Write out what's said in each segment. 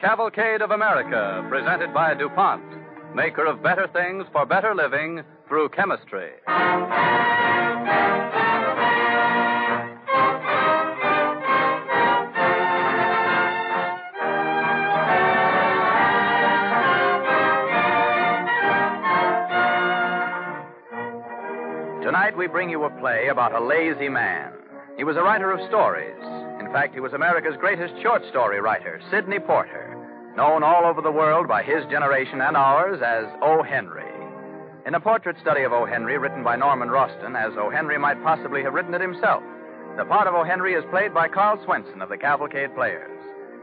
Cavalcade of America, presented by DuPont, maker of better things for better living through chemistry. Tonight we bring you a play about a lazy man. He was a writer of stories. In fact, he was America's greatest short story writer, Sidney Porter, known all over the world by his generation and ours as O. Henry. In a portrait study of O. Henry written by Norman Rosten, as O. Henry might possibly have written it himself, the part of O. Henry is played by Karl Swenson of the Cavalcade Players.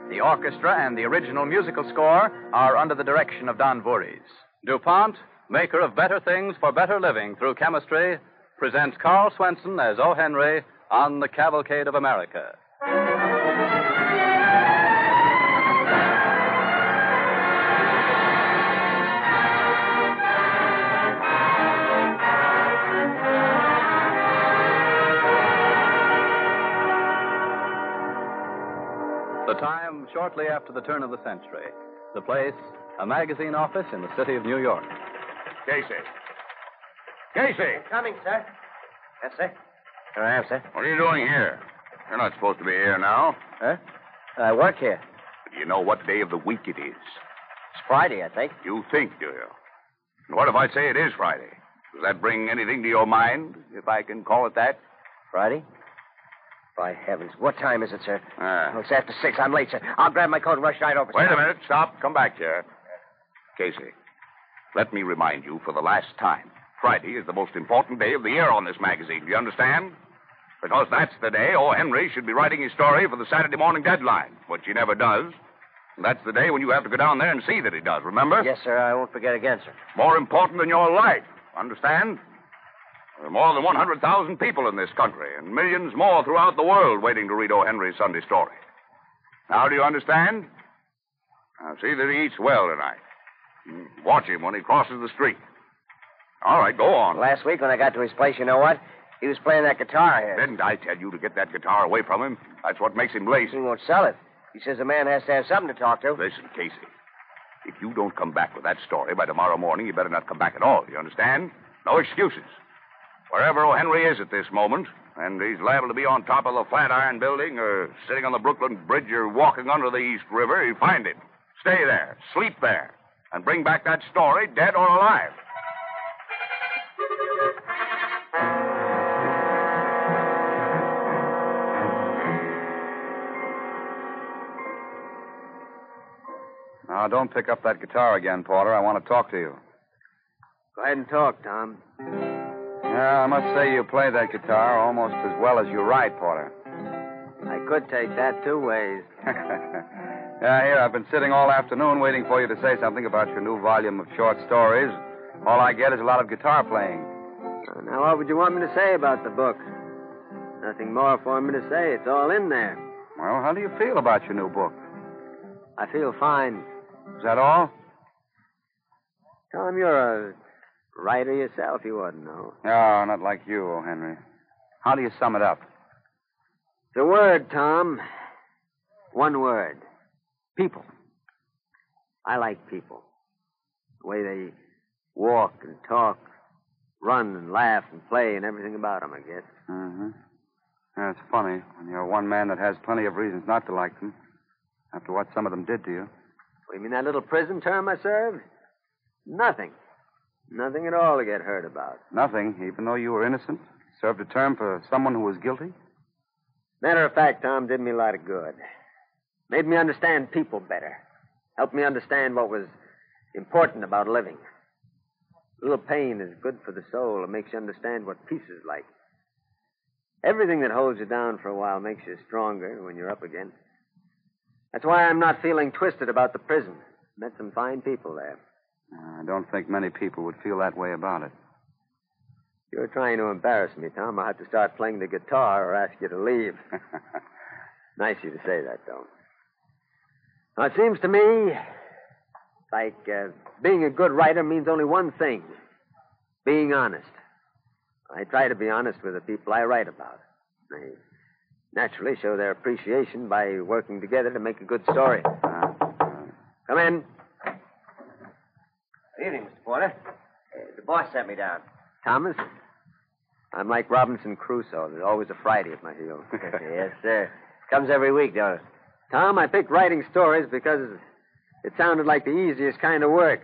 The orchestra and the original musical score are under the direction of Don Voorhees. DuPont, maker of better things for better living through chemistry, presents Karl Swenson as O. Henry on the Cavalcade of America. The time shortly after the turn of the century. The place, a magazine office in the city of New York. Casey. Casey! Coming, sir. Yes, sir. Here I am, sir. What are you doing here? You're not supposed to be here now. Huh? I work here. Do you know what day of the week it is? It's Friday, I think. You think, do you? And what if I say it is Friday? Does that bring anything to your mind, if I can call it that? Friday? By heavens. What time is it, sir? Oh, it's after six. I'm late, sir. I'll grab my coat and rush right over. Wait sir. a minute. Stop. Come back here. Casey, let me remind you for the last time. Friday is the most important day of the year on this magazine. Do you understand? Because that's the day O. Henry should be writing his story for the Saturday morning deadline, which he never does. And that's the day when you have to go down there and see that he does, remember? Yes, sir. I won't forget again, sir. More important than your life. Understand? There are more than 100,000 people in this country, and millions more throughout the world waiting to read O. Henry's Sunday story. Now, do you understand? Now, see that he eats well tonight. Mm, Watch him when he crosses the street. All right, go on. Last week when I got to his place, you know what? He was playing that guitar here. Didn't I tell you to get that guitar away from him? That's what makes him lazy. He won't sell it. He says a man has to have something to talk to. Listen, Casey. If you don't come back with that story by tomorrow morning, you better not come back at all. You understand? No excuses. Wherever O. Henry is at this moment, and he's liable to be on top of the Flatiron Building, or sitting on the Brooklyn Bridge, or walking under the East River, you find him. Stay there, sleep there, and bring back that story, dead or alive. Now, don't pick up that guitar again, Porter. I want to talk to you. Go ahead and talk, Tom. Yeah, I must say you play that guitar almost as well as you write, Porter. I could take that two ways. yeah, here, I've been sitting all afternoon waiting for you to say something about your new volume of short stories. All I get is a lot of guitar playing. Now, what would you want me to say about the book? Nothing more for me to say. It's all in there. Well, how do you feel about your new book? I feel fine. Is that all? Tom, you're a writer yourself. You ought to know. No, not like you, O. Henry. How do you sum it up? The word, Tom. One word. People. I like people. The way they walk and talk, run and laugh and play and everything about them, I guess. Mm-hmm. Yeah, it's funny when you're one man that has plenty of reasons not to like them after what some of them did to you. What, you mean that little prison term I served? Nothing. Nothing at all to get hurt about. Nothing, even though you were innocent. Served a term for someone who was guilty. Matter of fact, Tom did me a lot of good. Made me understand people better. Helped me understand what was important about living. A little pain is good for the soul. It makes you understand what peace is like. Everything that holds you down for a while makes you stronger when you're up again. That's why I'm not feeling twisted about the prison. Met some fine people there. I don't think many people would feel that way about it. You're trying to embarrass me, Tom. I'll have to start playing the guitar or ask you to leave. nice of you to say that, though. Now, it seems to me like uh, being a good writer means only one thing being honest. I try to be honest with the people I write about. They naturally show their appreciation by working together to make a good story. Uh, Come in. Good evening, Mr. Porter. Uh, the boss sent me down. Thomas? I'm like Robinson Crusoe. There's always a Friday at my heels. yes, sir. Comes every week, don't it? Tom, I picked writing stories because it sounded like the easiest kind of work.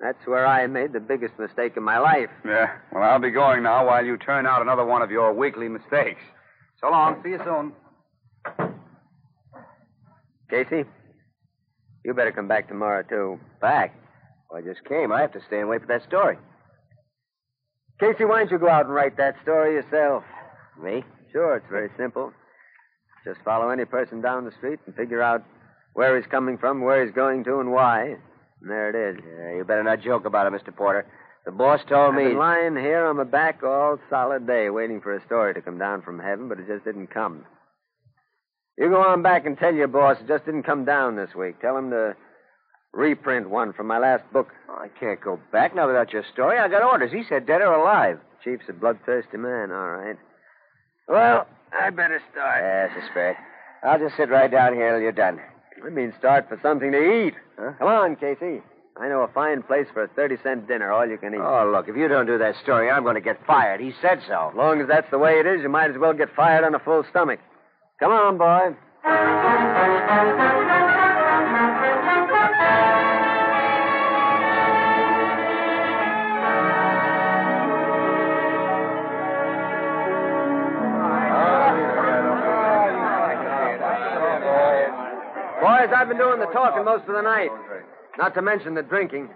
That's where I made the biggest mistake in my life. yeah. Well, I'll be going now while you turn out another one of your weekly mistakes. So long. See you soon. Casey, you better come back tomorrow, too. Back. Well, I just came. I have to stay and wait for that story. Casey, why don't you go out and write that story yourself? Me? Sure, it's very simple. Just follow any person down the street and figure out where he's coming from, where he's going to, and why. And there it is. Yeah, you better not joke about it, Mr. Porter. The boss told I've me. been lying here on my back all solid day, waiting for a story to come down from heaven, but it just didn't come. You go on back and tell your boss it just didn't come down this week. Tell him to reprint one from my last book. Oh, I can't go back now without your story. I got orders. He said dead or alive. Chief's a bloodthirsty man, all right. Well, I better start. Yes, fair. I'll just sit right down here till you're done. I mean, start for something to eat. Huh? Come on, Casey. I know a fine place for a 30 cent dinner, all you can eat. Oh, look, if you don't do that story, I'm going to get fired. He said so. As long as that's the way it is, you might as well get fired on a full stomach. Come on, boy. I've been doing the talking most of the night. Not to mention the drinking.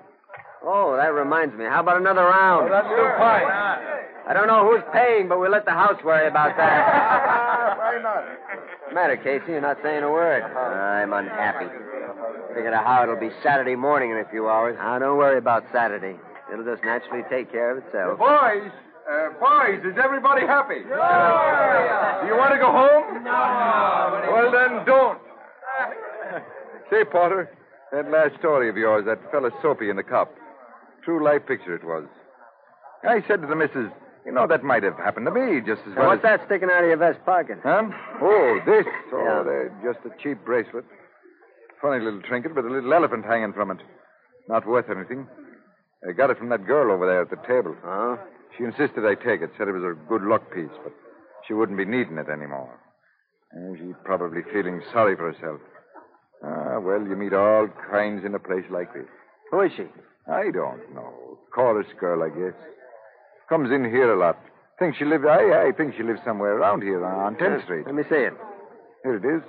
Oh, that reminds me. How about another round? That's too fine. I don't know who's paying, but we'll let the house worry about that. Why not? What's the matter, Casey? You're not saying a word. I'm unhappy. Figured out how it'll be Saturday morning in a few hours. Now, don't worry about Saturday. It'll just naturally take care of itself. Boys, uh, boys, is everybody happy? Yeah. Do you want to go home? No. Well, then don't. Say, Porter, that last story of yours, that fella Soapy in the cup. True life picture it was. I said to the missus, you know, that might have happened to me just as well what's as... that sticking out of your vest pocket? Huh? Oh, this. Oh, Yeah. they're just a cheap bracelet. Funny little trinket with a little elephant hanging from it. Not worth anything. I got it from that girl over there at the table. Huh? She insisted I take it, said it was a good luck piece, but she wouldn't be needing it anymore. And she's probably feeling sorry for herself. Ah, well, you meet all kinds in a place like this. Who is she? I don't know. Chorus girl, I guess. Comes in here a lot. Think she lives. I, I think she lives somewhere around here on 10th Street. Let me see it. Here it is.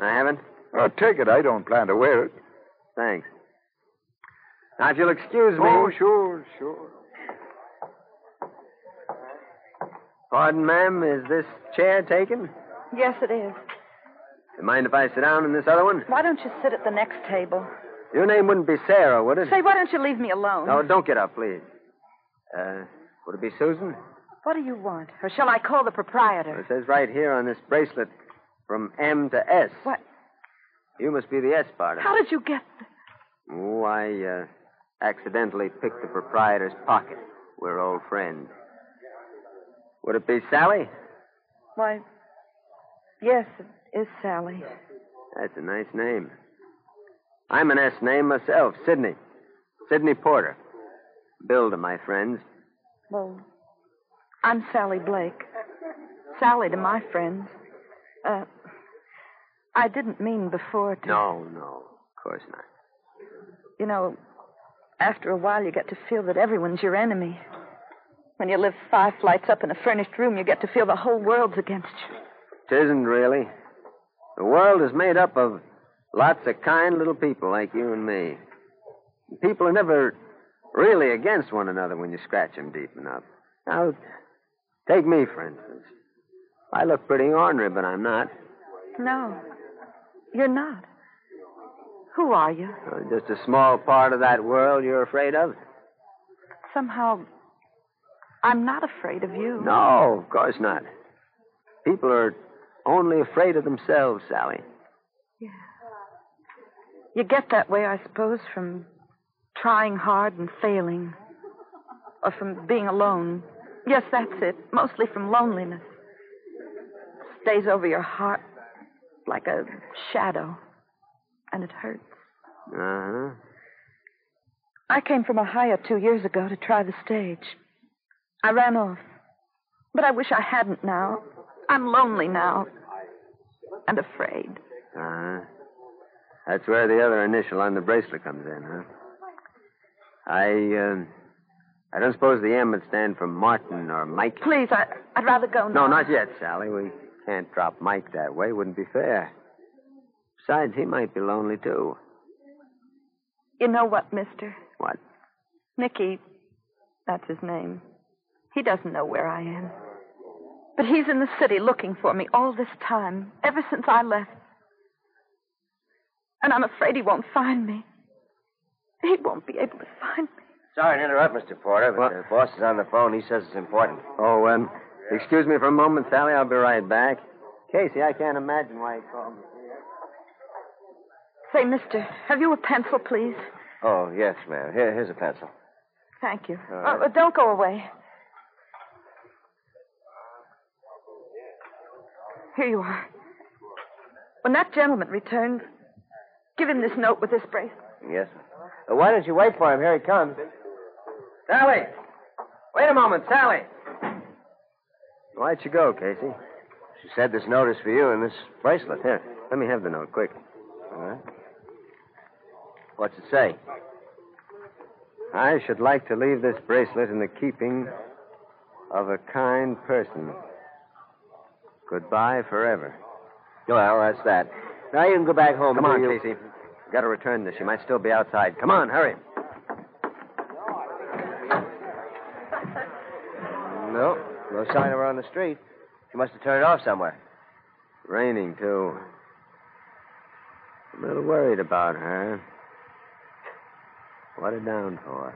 I haven't? Oh, take it. I don't plan to wear it. Thanks. Now, if you'll excuse me. Oh, sure, sure. Pardon, ma'am, is this chair taken? Yes, it is. You mind if I sit down in this other one? Why don't you sit at the next table? Your name wouldn't be Sarah, would it? Say, why don't you leave me alone? No, don't get up, please. Uh, would it be Susan? What do you want? Or shall I call the proprietor? It says right here on this bracelet, from M to S. What? You must be the S part of it. How did you get. Oh, I uh, accidentally picked the proprietor's pocket. We're old friends. Would it be Sally? Why, yes, it is Sally. That's a nice name. I'm an S name myself, Sidney. Sidney Porter. Bill to my friends. Well, I'm Sally Blake. Sally to my friends. Uh, I didn't mean before to. No, no, of course not. You know, after a while, you get to feel that everyone's your enemy. When you live five flights up in a furnished room, you get to feel the whole world's against you. It isn't really. The world is made up of lots of kind little people like you and me. People are never really against one another when you scratch them deep enough. Now, take me, for instance. I look pretty ornery, but I'm not. No, you're not. Who are you? Uh, just a small part of that world you're afraid of? Somehow, I'm not afraid of you. No, of course not. People are only afraid of themselves, Sally. Yeah. You get that way, I suppose, from trying hard and failing. Or from being alone. Yes, that's it. Mostly from loneliness. Stays over your heart like a shadow. And it hurts. Uh huh. I came from Ohio two years ago to try the stage. I ran off. But I wish I hadn't now. I'm lonely now. And afraid. Uh huh. That's where the other initial on the bracelet comes in, huh? I, uh, I don't suppose the M would stand for Martin or Mike. Please, I, I'd rather go now. No, not yet, Sally. We can't drop Mike that way. Wouldn't be fair. Besides, he might be lonely, too. You know what, mister? What? Mickey, that's his name. He doesn't know where I am. But he's in the city looking for me all this time, ever since I left. And I'm afraid he won't find me. He won't be able to find me. Sorry to interrupt, Mr. Porter, but What? the boss is on the phone. He says it's important. Oh, um, excuse me for a moment, Sally. I'll be right back. Casey, I can't imagine why he called me. Say, mister, have you a pencil, please? Oh, yes, ma'am. Here, here's a pencil. Thank you. All right. uh, don't go away. Here you are. When that gentleman returns, give him this note with this bracelet. Yes, ma'am. Uh, why don't you wait for him? Here he comes. Sally! Wait a moment, Sally! Why'd you go, Casey? She said this note is for you and this bracelet. Here, let me have the note, quick. All right. What's it say? I should like to leave this bracelet in the keeping of a kind person. Goodbye forever. Well, that's that. Now you can go back home. Come on, you? Casey. Got to return this. She might still be outside. Come on, hurry. No, no sign of her on the street. She must have turned off somewhere. Raining, too. A little worried about her. What a downpour.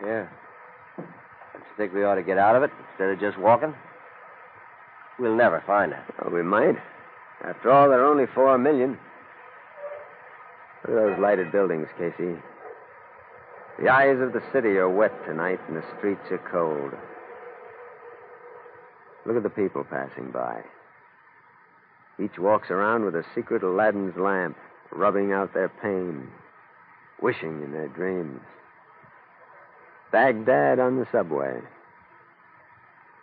Yeah. Don't you think we ought to get out of it instead of just walking? We'll never find her. Well, we might. After all, there are only four million. Look at those lighted buildings, Casey. The eyes of the city are wet tonight, and the streets are cold. Look at the people passing by. Each walks around with a secret Aladdin's lamp, rubbing out their pain, wishing in their dreams. Baghdad on the subway.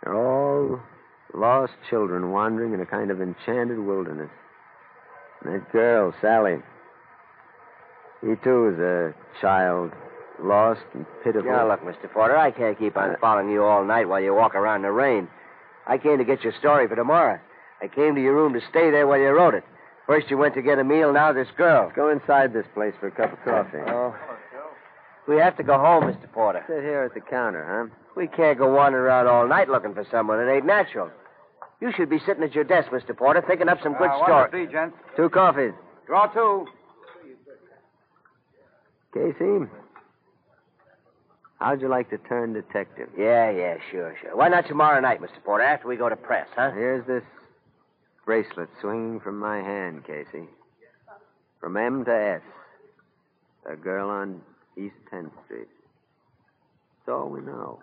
They're all lost children wandering in a kind of enchanted wilderness. And that girl, Sally. He, too, is a child, lost and pitiful. Now, look, Mr. Porter, I can't keep on uh, following you all night while you walk around in the rain. I came to get your story for tomorrow. I came to your room to stay there while you wrote it. First you went to get a meal, now this girl. Let's go inside this place for a cup of coffee. Oh. We have to go home, Mr. Porter. Sit here at the counter, huh? We can't go wandering around all night looking for someone. It ain't natural. You should be sitting at your desk, Mr. Porter, thinking up some good Uh, stories. One, three, gents. Two coffees. Draw two. Casey, how'd you like to turn detective? Yeah, yeah, sure, sure. Why not tomorrow night, Mr. Porter, after we go to press, huh? Here's this bracelet swinging from my hand, Casey. From M to S. A girl on East 10th Street. That's all we know.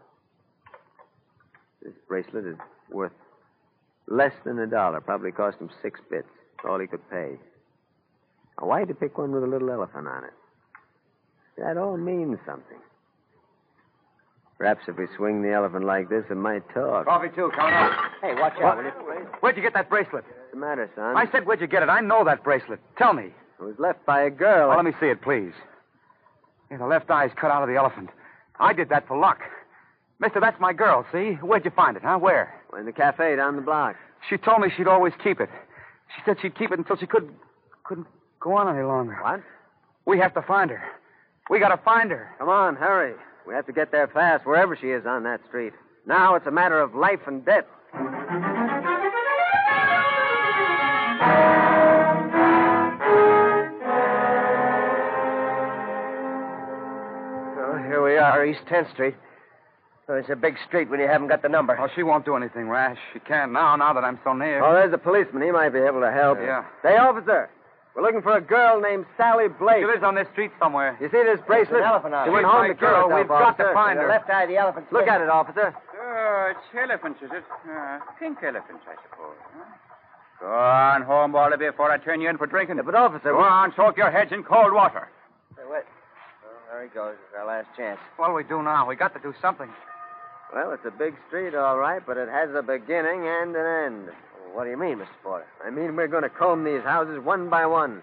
This bracelet is worth less than a dollar. Probably cost him six bits. All he could pay. Now, why'd you pick one with a little elephant on it? That all means something. Perhaps if we swing the elephant like this, it might talk. Coffee two. Count up. Hey, watch out, will you? Where'd you get that bracelet? What's the matter, son? I said, where'd you get it? I know that bracelet. Tell me. It was left by a girl. Well, let me see it, please. Yeah, the left eye's cut out of the elephant. I did that for luck. Mister, that's my girl, see? Where'd you find it, huh? Where? In the cafe down the block. She told me she'd always keep it. She said she'd keep it until she could couldn't go on any longer. What? We have to find her. We gotta find her. Come on, hurry. We have to get there fast, wherever she is on that street. Now it's a matter of life and death. Oh, here we are, East 10th Street. Oh, it's a big street when you haven't got the number. Oh, she won't do anything rash. She can't now, now that I'm so near. Oh, there's a policeman. He might be able to help. Yeah. Say, officer, we're looking for a girl named Sally Blake. She lives on this street somewhere. You see this bracelet? An elephant on She went home to kill girl. herself, We've got to officer. find The her. left eye of the elephant. Look at it, officer. Oh, it's elephants, is it? Uh, pink elephants, I suppose. Huh? Go on home, Baldy, before I turn you in for drinking. Yeah, but, officer, Go on, soak your heads in cold water. Hey, wait. Oh, there he goes. It's our last chance. What'll we do now? We got to do something. Well, it's a big street, all right, but it has a beginning and an end. What do you mean, Mr. Porter? I mean, we're going to comb these houses one by one.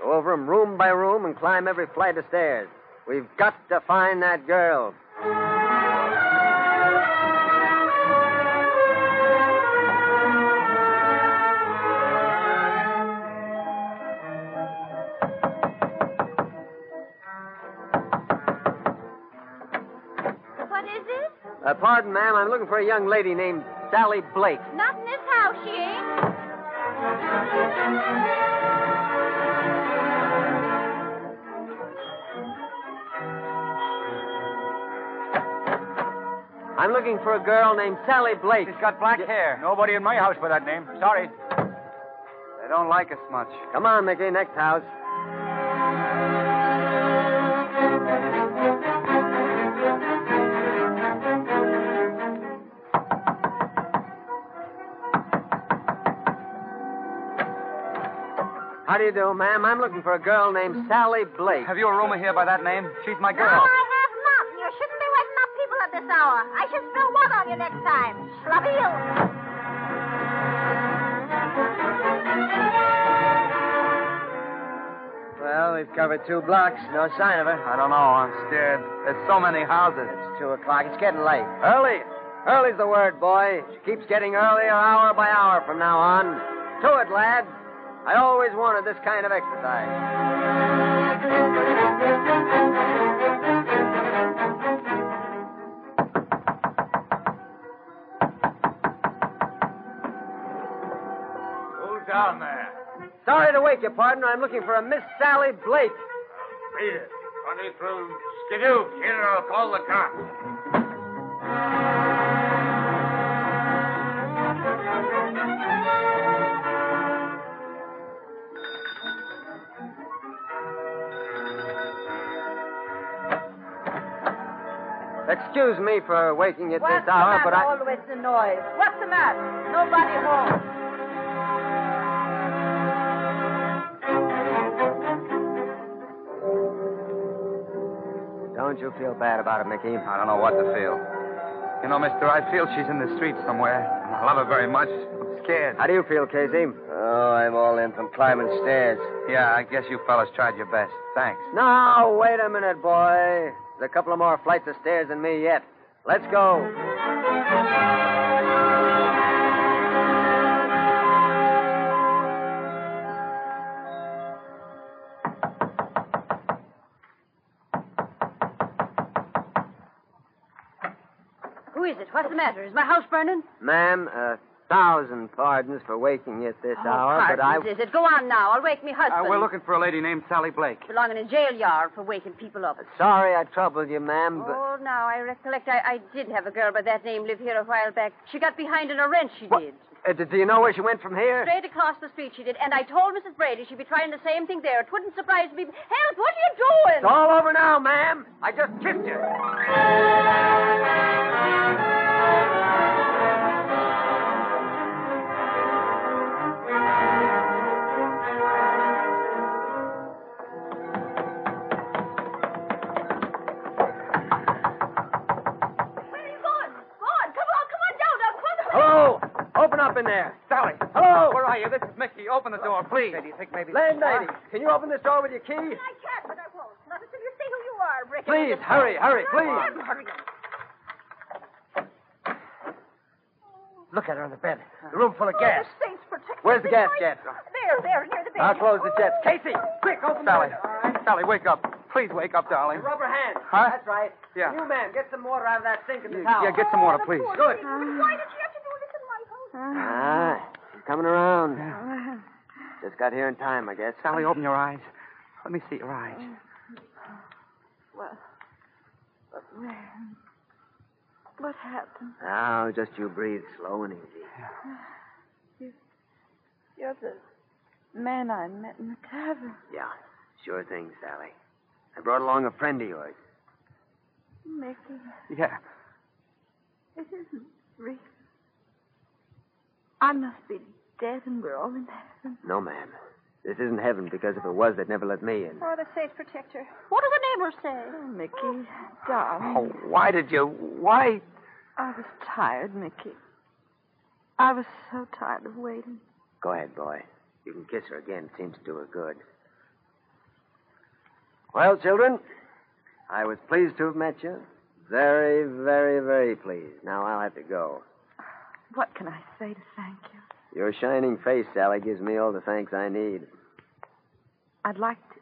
Go over over 'em room by room and climb every flight of stairs. We've got to find that girl. Uh, pardon, ma'am, I'm looking for a young lady named Sally Blake. Not in this house, she ain't. I'm looking for a girl named Sally Blake. She's got black hair. Nobody in my house by that name. Sorry. They don't like us much. Come on, Mickey, next house. How do you do, ma'am? I'm looking for a girl named Sally Blake. Have you a roomer here by that name? She's my No, girl. I have not. You shouldn't be waking up people at this hour. I should spill one on you next time. Schlabeel. Well, we've covered two blocks. No sign of her. I don't know. I'm scared. There's so many houses. It's two o'clock. It's getting late. Early. Early's the word, boy. She keeps getting earlier hour by hour from now on. To it, lads. I always wanted this kind of exercise. Who's down there? Sorry to wake you, partner. I'm looking for a Miss Sally Blake. Read it. Running through Skidoo. Here, I'll call the cops. Excuse me for waking you at What's this hour, the but matter? I. Always the noise. What's the matter? Nobody home. Don't you feel bad about it, Mickey? I don't know what to feel. You know, mister, I feel she's in the street somewhere. I love her very much. I'm scared. How do you feel, Casey? Oh, I'm all in from climbing stairs. Yeah, I guess you fellas tried your best. Thanks. Now, wait a minute, boy. There's a couple of more flights of stairs than me yet. Let's go. Who is it? What's the matter? Is my house burning? Ma'am, a thousand pardons for waking you at this hour, but I. Pardons, is it? Go on now. I'll wake me Uh, husband. we're looking for a lady named Sally Blake. Belonging in jail yard for waking people up. Sorry I troubled you, ma'am, but. Oh, now I recollect I, I did have a girl by that name live here a while back. She got behind in a rent, she did. Uh, do you know where she went from here? Straight across the street she did. And I told Mrs. Brady she'd be trying the same thing there. It wouldn't surprise me. Help! What are you doing? It's all over now, ma'am. I just kissed you. Up in there. Sally. Hello. Where are you? This is Mickey. Open the door, please. Do you think maybe... Landlady, can you open this door with your key? I can't, but I won't. Not until you say who you are, Rick. Please, hurry, hurry, please. Hurry. Look at her on the bed. The room full of oh, gas. Oh, the state's protected. Where's the gas jet? There, there, near the bed. I'll close the jets. Casey, quick, open Sally. the door. Sally, wake up. please wake up, darling. Rubber hands. Huh? That's right. Yeah. You man, get some water out of that sink in the Yeah, towel. yeah, get some water, oh, please. Good. Why did you have to do this in my house? Ah, she's coming around. Just got here in time, I guess. Sally, open your eyes. Let me see your eyes. Well, but man, what happened? Now, just you breathe slow and easy. You're the man I met in the tavern. Yeah, sure thing, Sally. I brought along a friend of yours. Mickey, Yeah. it isn't real. I must be dead and we're all in heaven. No, ma'am. This isn't heaven because if it was, they'd never let me in. Oh, the saints protector. What do the neighbors say? Oh, Mickey, darling. Oh, why did you? Why? I was tired, Mickey. I was so tired of waiting. Go ahead, boy. You can kiss her again. It seems to do her good. Well, children, I was pleased to have met you. Very, very, very pleased. Now I'll have to go. What can I say to thank you? Your shining face, Sally, gives me all the thanks I need. I'd like to.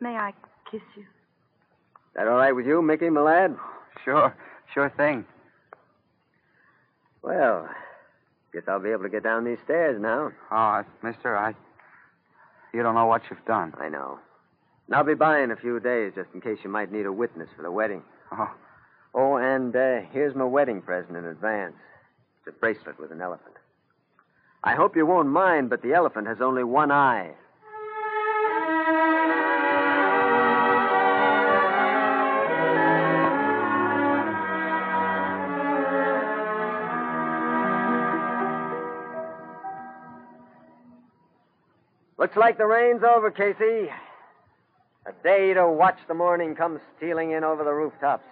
May I kiss you? That all right with you, Mickey, my lad? Sure, sure thing. Well, guess I'll be able to get down these stairs now. Oh, mister, I. You don't know what you've done. I know. And I'll be by in a few days just in case you might need a witness for the wedding. Oh, Oh, and uh, here's my wedding present in advance. It's a bracelet with an elephant. I hope you won't mind, but the elephant has only one eye. Looks like the rain's over, Casey. A day to watch the morning come stealing in over the rooftops,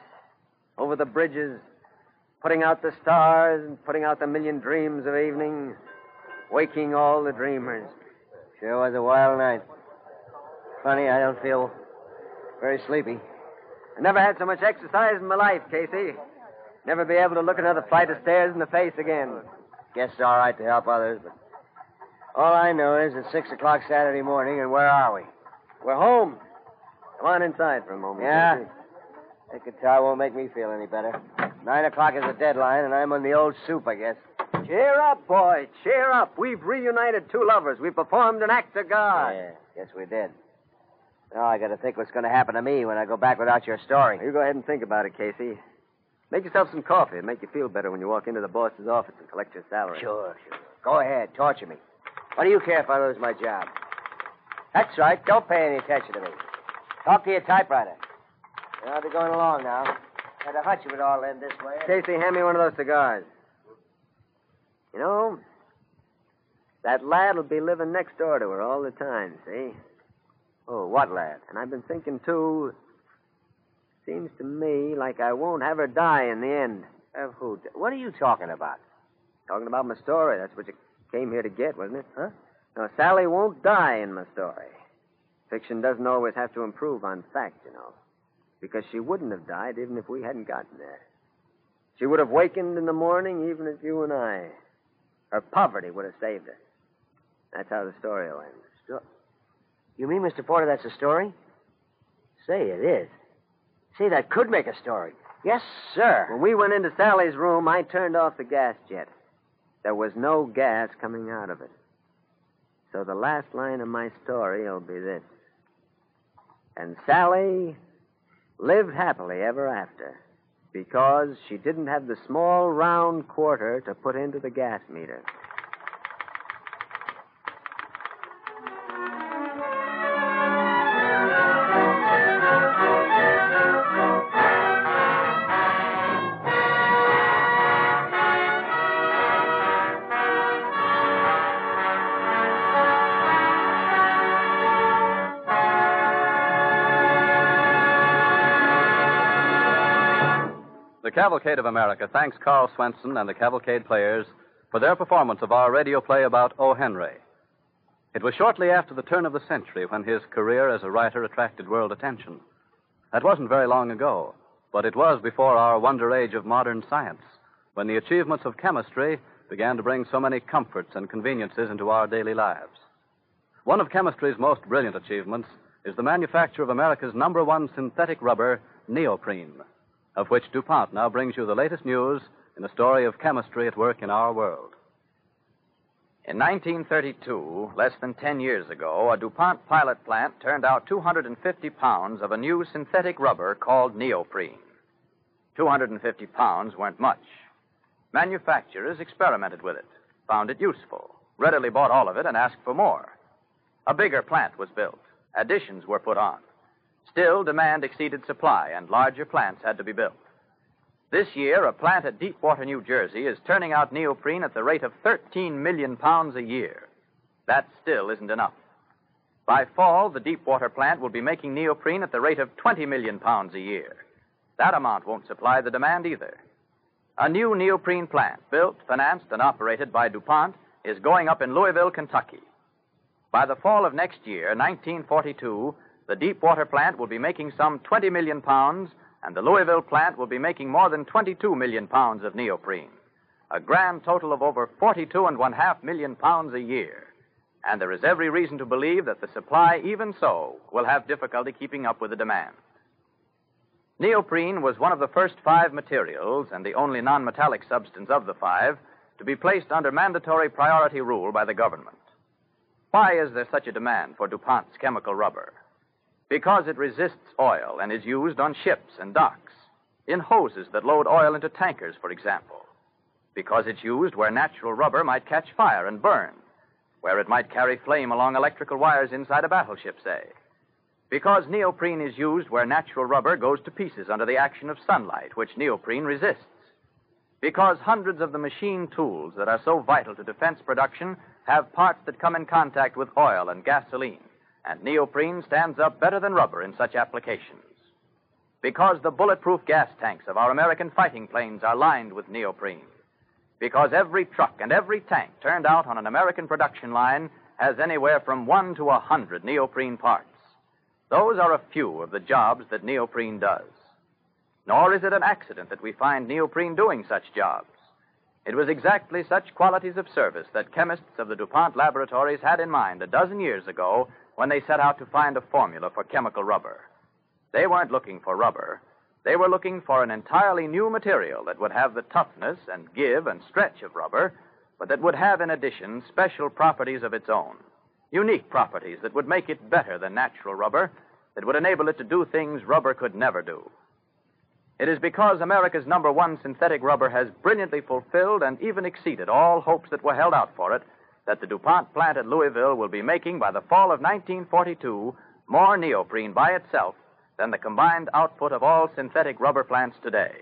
over the bridges, putting out the stars and putting out the million dreams of evening, waking all the dreamers. Sure was a wild night. Funny, I don't feel very sleepy. I never had so much exercise in my life, Casey. Never be able to look another flight of stairs in the face again. Guess it's all right to help others, but all I know is it's six o'clock Saturday morning, and where are we? We're home. Come on inside for a moment. Yeah? Casey. That guitar won't make me feel any better. Nine o'clock is the deadline, and I'm on the old soup, I guess. Cheer up, boy. Cheer up. We've reunited two lovers. We performed an act of God. Yeah, guess we did. Now I got to think what's going to happen to me when I go back without your story. You go ahead and think about it, Casey. Make yourself some coffee. It'll make you feel better when you walk into the boss's office and collect your salary. Sure, sure. Go ahead, torture me. What do you care if I lose my job? That's right. Don't pay any attention to me. Talk to your typewriter. I'll be going along now. Had a hunch it would all end this way. Casey, hand me one of those cigars. You know, that lad will be living next door to her all the time, see? Oh, what lad? And I've been thinking, too, seems to me like I won't have her die in the end. Of who? What are you talking about? Talking about my story. That's what you came here to get, wasn't it? Huh? No, Sally won't die in my story. Fiction doesn't always have to improve on fact, you know. Because she wouldn't have died even if we hadn't gotten there. She would have wakened in the morning even if you and I. Her poverty would have saved her. That's how the story will end. Sto- You mean, Mr. Porter, that's a story? Say, it is. Say, that could make a story. Yes, sir. When we went into Sally's room, I turned off the gas jet. There was no gas coming out of it. So the last line of my story will be this. And Sally lived happily ever after because she didn't have the small round quarter to put into the gas meter. Cavalcade of America thanks Karl Swenson and the Cavalcade players for their performance of our radio play about O. Henry. It was shortly after the turn of the century when his career as a writer attracted world attention. That wasn't very long ago, but it was before our wonder age of modern science, when the achievements of chemistry began to bring so many comforts and conveniences into our daily lives. One of chemistry's most brilliant achievements is the manufacture of America's number one synthetic rubber, neoprene, of which DuPont now brings you the latest news in a story of chemistry at work in our world. In 1932, less than 10 years ago, a DuPont pilot plant turned out 250 pounds of a new synthetic rubber called neoprene. 250 pounds weren't much. Manufacturers experimented with it, found it useful, readily bought all of it, and asked for more. A bigger plant was built. Additions were put on. Still, demand exceeded supply, and larger plants had to be built. This year, a plant at Deepwater, New Jersey, is turning out neoprene at the rate of 13 million pounds a year. That still isn't enough. By fall, the Deepwater plant will be making neoprene at the rate of 20 million pounds a year. That amount won't supply the demand either. A new neoprene plant, built, financed, and operated by DuPont, is going up in Louisville, Kentucky. By the fall of next year, 1942, the Deepwater plant will be making some 20 million pounds, and the Louisville plant will be making more than 22 million pounds of neoprene. A grand total of over 42 and one half million pounds a year. And there is every reason to believe that the supply, even so, will have difficulty keeping up with the demand. Neoprene was one of the first five materials and the only non metallic substance of the five to be placed under mandatory priority rule by the government. Why is there such a demand for DuPont's chemical rubber? Because it resists oil and is used on ships and docks, in hoses that load oil into tankers, for example. Because it's used where natural rubber might catch fire and burn, where it might carry flame along electrical wires inside a battleship, say. Because neoprene is used where natural rubber goes to pieces under the action of sunlight, which neoprene resists. Because hundreds of the machine tools that are so vital to defense production have parts that come in contact with oil and gasoline, and neoprene stands up better than rubber in such applications. Because the bulletproof gas tanks of our American fighting planes are lined with neoprene. Because every truck and every tank turned out on an American production line has anywhere from one to a hundred neoprene parts. Those are a few of the jobs that neoprene does. Nor is it an accident that we find neoprene doing such jobs. It was exactly such qualities of service that chemists of the DuPont laboratories had in mind a dozen years ago when they set out to find a formula for chemical rubber. They weren't looking for rubber. They were looking for an entirely new material that would have the toughness and give and stretch of rubber, but that would have, in addition, special properties of its own. Unique properties that would make it better than natural rubber, that would enable it to do things rubber could never do. It is because America's number one synthetic rubber has brilliantly fulfilled and even exceeded all hopes that were held out for it that the DuPont plant at Louisville will be making by the fall of 1942 more neoprene by itself than the combined output of all synthetic rubber plants today.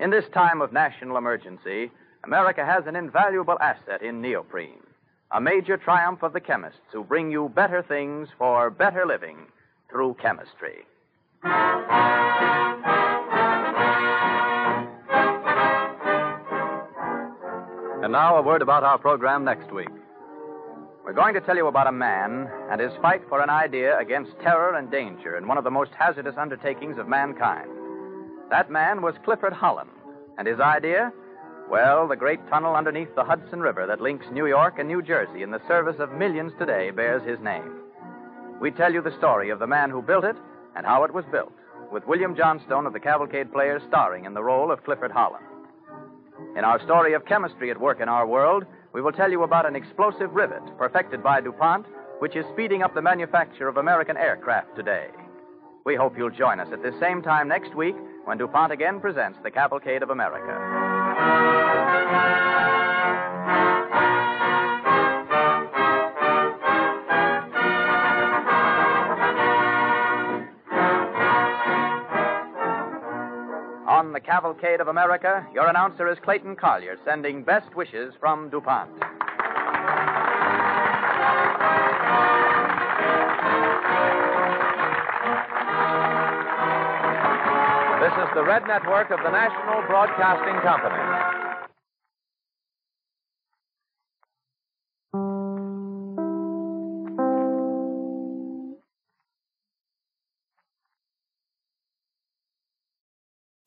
In this time of national emergency, America has an invaluable asset in neoprene, a major triumph of the chemists who bring you better things for better living through chemistry. Now a word about our program next week. We're going to tell you about a man and his fight for an idea against terror and danger in one of the most hazardous undertakings of mankind. That man was Clifford Holland. And his idea? Well, the great tunnel underneath the Hudson River that links New York and New Jersey in the service of millions today bears his name. We tell you the story of the man who built it and how it was built, with William Johnstone of the Cavalcade Players starring in the role of Clifford Holland. In our story of chemistry at work in our world, we will tell you about an explosive rivet perfected by DuPont, which is speeding up the manufacture of American aircraft today. We hope you'll join us at this same time next week when DuPont again presents the Cavalcade of America. On the Cavalcade of America, your announcer is Clayton Collyer, sending best wishes from DuPont. This is the Red Network of the National Broadcasting Company.